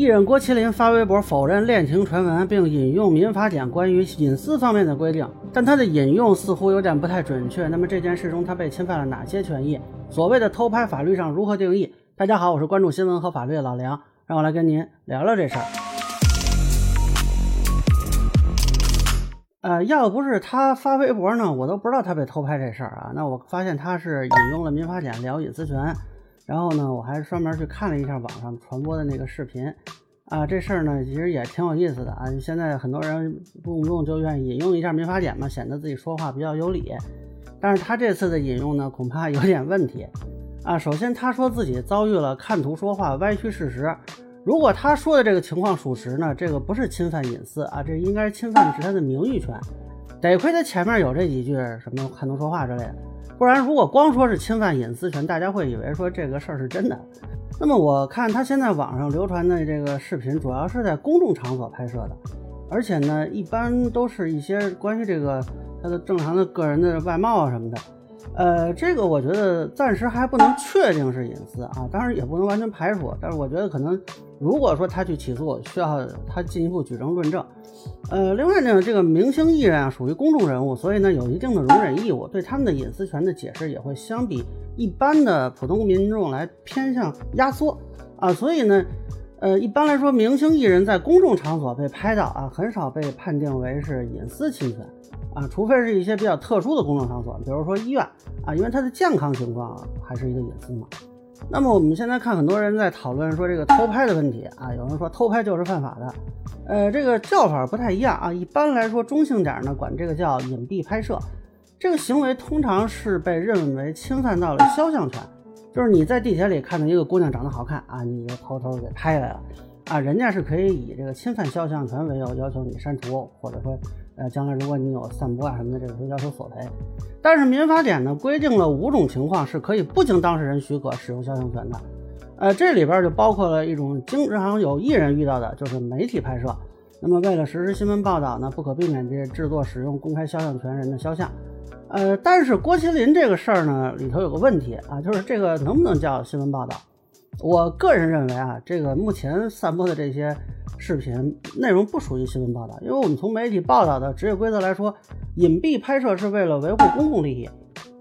艺人郭麒麟发微博否认恋情传闻，并引用民法典关于隐私方面的规定，但他的引用似乎有点不太准确。那么这件事中他被侵犯了哪些权益？所谓的偷拍法律上如何定义？大家好，我是关注新闻和法律的老梁，让我来跟您聊聊这事儿。呃，要不是他发微博呢，我都不知道他被偷拍这事儿啊。那我发现他是引用了民法典聊隐私权。然后呢，我还专门去看了一下网上传播的那个视频，啊，这事儿呢其实也挺有意思的啊。现在很多人动不动就愿意引用一下民法典嘛，显得自己说话比较有理。但是他这次的引用呢，恐怕有点问题啊。首先，他说自己遭遇了看图说话、歪曲事实。如果他说的这个情况属实呢，这个不是侵犯隐私啊，这应该侵犯的是他的名誉权。得亏他前面有这几句什么看图说话之类的。不然，如果光说是侵犯隐私权，大家会以为说这个事儿是真的。那么我看他现在网上流传的这个视频，主要是在公众场所拍摄的，而且呢，一般都是一些关于这个他的正常的个人的外貌啊什么的。呃，这个我觉得暂时还不能确定是隐私啊，当然也不能完全排除。但是我觉得可能，如果说他去起诉，需要他进一步举证论证。呃，另外呢，这个明星艺人啊属于公众人物，所以呢有一定的容忍义务，对他们的隐私权的解释也会相比一般的普通民众来偏向压缩啊。所以呢，呃，一般来说，明星艺人在公众场所被拍到啊，很少被判定为是隐私侵权。啊，除非是一些比较特殊的公众场所，比如说医院啊，因为他的健康情况还是一个隐私嘛。那么我们现在看很多人在讨论说这个偷拍的问题啊，有人说偷拍就是犯法的，呃，这个叫法不太一样啊。一般来说，中性点呢，管这个叫隐蔽拍摄。这个行为通常是被认为侵犯到了肖像权，就是你在地铁里看到一个姑娘长得好看啊，你就偷偷给拍下来了啊，人家是可以以这个侵犯肖像权为由要求你删除，或者说。呃，将来如果你有散播啊什么的，这个会要求索赔。但是民法典呢规定了五种情况是可以不经当事人许可使用肖像权的。呃，这里边就包括了一种经常有艺人遇到的，就是媒体拍摄。那么为了实施新闻报道呢，不可避免地制作使用公开肖像权人的肖像。呃，但是郭麒麟这个事儿呢，里头有个问题啊，就是这个能不能叫新闻报道？我个人认为啊，这个目前散播的这些。视频内容不属于新闻报道，因为我们从媒体报道的职业规则来说，隐蔽拍摄是为了维护公共利益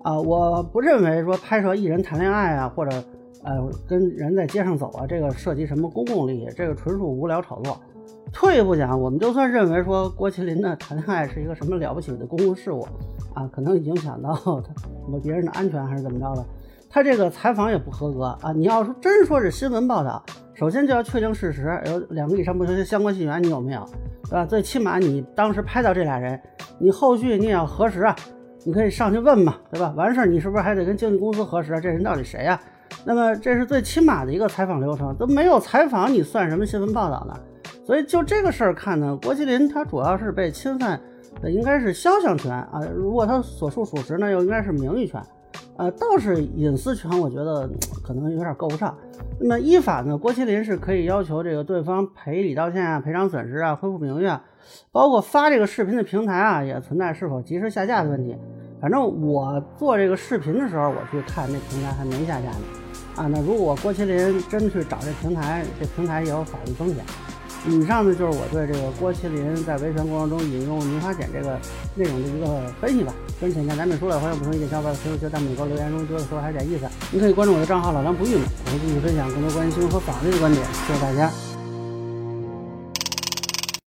啊。我不认为说拍摄艺人谈恋爱啊，或者呃跟人在街上走啊，这个涉及什么公共利益，这个纯属无聊炒作。退一步讲，我们就算认为说郭麒麟的谈恋爱是一个什么了不起的公共事务啊，可能影响到他 什么别人的安全还是怎么着的，他这个采访也不合格啊。你要说真说是新闻报道。首先就要确定事实，有两个以上不同的相关信源，你有没有，对吧？最起码你当时拍到这俩人，你后续你也要核实啊，你可以上去问嘛，对吧？完事儿你是不是还得跟经纪公司核实？这人到底谁呀？那么这是最起码的一个采访流程，都没有采访，你算什么新闻报道呢？所以就这个事儿看呢，郭麒麟他主要是被侵犯的应该是肖像权啊，如果他所述属实呢，又应该是名誉权。呃，倒是隐私权，我觉得可能有点够不上。那么依法呢，郭麒麟是可以要求这个对方赔礼道歉啊、赔偿损失啊、恢复名誉啊，包括发这个视频的平台啊，也存在是否及时下架的问题。反正我做这个视频的时候，我去看那平台还没下架呢。啊，那如果郭麒麟真去找这平台，这平台也有法律风险。以上呢就是我对这个郭麒麟在维权过程中引用民法典这个内容的一个分析吧。个人浅咱们说了，欢迎不同意见小伙伴评论区、弹幕里留言中觉得说还是点意思，您可以关注我的账号老梁不郁闷，我会继续分享更多关于新闻和法律的观点。谢谢大家。